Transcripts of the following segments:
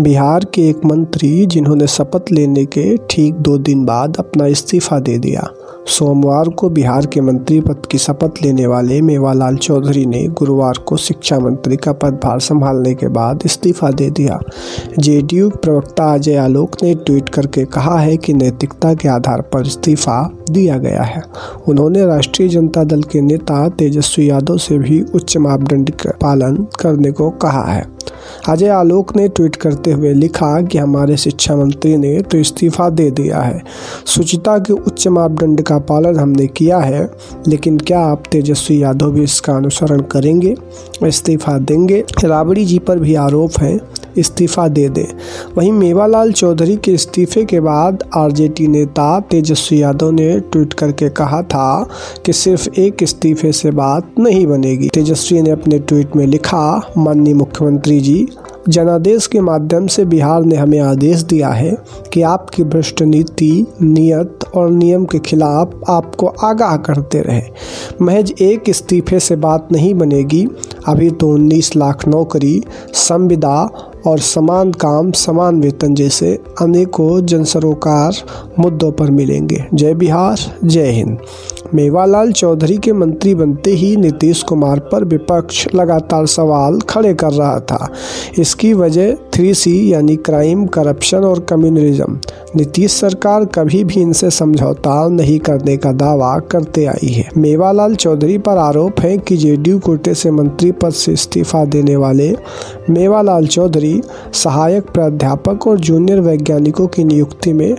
बिहार के एक मंत्री जिन्होंने शपथ लेने के ठीक दो दिन बाद अपना इस्तीफा दे दिया। सोमवार को बिहार के मंत्री पद की शपथ लेने वाले मेवालाल चौधरी ने गुरुवार को शिक्षा मंत्री का पदभार संभालने के बाद इस्तीफा दे दिया। जेडीयू प्रवक्ता अजय आलोक ने ट्वीट करके कहा है कि नैतिकता के आधार पर इस्तीफा दिया गया है। उन्होंने राष्ट्रीय जनता दल के नेता तेजस्वी यादव से भी उच्च मापदंड का पालन करने को कहा है। अजय आलोक ने ट्वीट करते हुए लिखा कि हमारे शिक्षा मंत्री ने तो इस्तीफा दे दिया है। सुचिता के उच्च मापदंड का पालन हमने किया है, लेकिन क्या आप तेजस्वी यादव भी इसका अनुसरण करेंगे? इस्तीफा देंगे? राबड़ी जी पर भी आरोप है। इस्तीफा दे दें। वहीं मेवालाल चौधरी के इस्तीफे के बाद आरजेडी नेता तेजस्वी यादव ने ट्वीट करके कहा था कि सिर्फ़ एक इस्तीफे से बात नहीं बनेगी। तेजस्वी ने अपने ट्वीट में लिखा, माननीय मुख्यमंत्री जी, जनादेश के माध्यम से बिहार ने हमें आदेश दिया है कि आपकी भ्रष्ट नीति, नियत और नियम के खिलाफ आपको आगाह करते रहे। महज एक इस्तीफे से बात नहीं बनेगी। अभी तो 19 लाख नौकरी, संविदा और समान काम, समान वेतन जैसे अनेकों जनसरोकार मुद्दों पर मिलेंगे। जय बिहार, जय हिंद। मेवालाल चौधरी के मंत्री बनते ही नीतीश कुमार पर विपक्ष लगातार सवाल खड़े कर रहा था। इसकी वजह थ्री सी यानी क्राइम, करप्शन और कम्युनलिज्म। नीतीश सरकार कभी भी इनसे समझौता नहीं करने का दावा करते आई है। मेवालाल चौधरी पर आरोप है कि जेडीयू कोटे से मंत्री पद से इस्तीफा देने वाले मेवालाल चौधरी सहायक प्राध्यापक और जूनियर वैज्ञानिकों की नियुक्ति में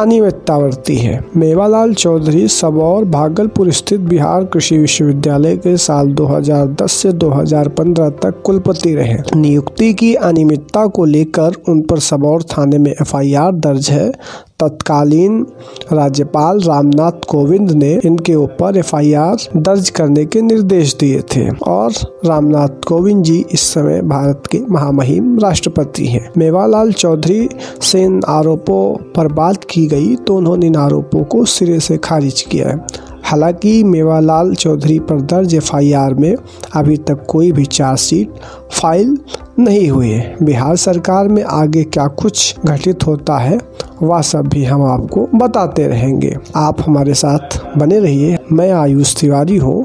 अनियमितता बढ़ती है। मेवालाल चौधरी सबौर भागलपुर स्थित बिहार कृषि विश्वविद्यालय के साल 2010 से 2015 तक कुलपति रहे। नियुक्ति की अनियमितता को लेकर उन पर सबौर थाने में एफआईआर दर्ज है। तत्कालीन राज्यपाल रामनाथ कोविंद ने इनके ऊपर एफआईआर दर्ज करने के निर्देश दिए थे। और रामनाथ कोविंद जी इस समय भारत के महामहिम राष्ट्रपति हैं। मेवालाल चौधरी से इन आरोपों पर बात की गई तो उन्होंने इन आरोपों को सिरे से खारिज किया है। हालाँकि मेवालाल चौधरी पर दर्ज एफआईआर में अभी तक कोई भी चार्जशीट फ़ाइल नहीं हुई है। बिहार सरकार में आगे क्या कुछ घटित होता है, वह सब भी हम आपको बताते रहेंगे। आप हमारे साथ बने रहिए। मैं आयुष तिवारी हूँ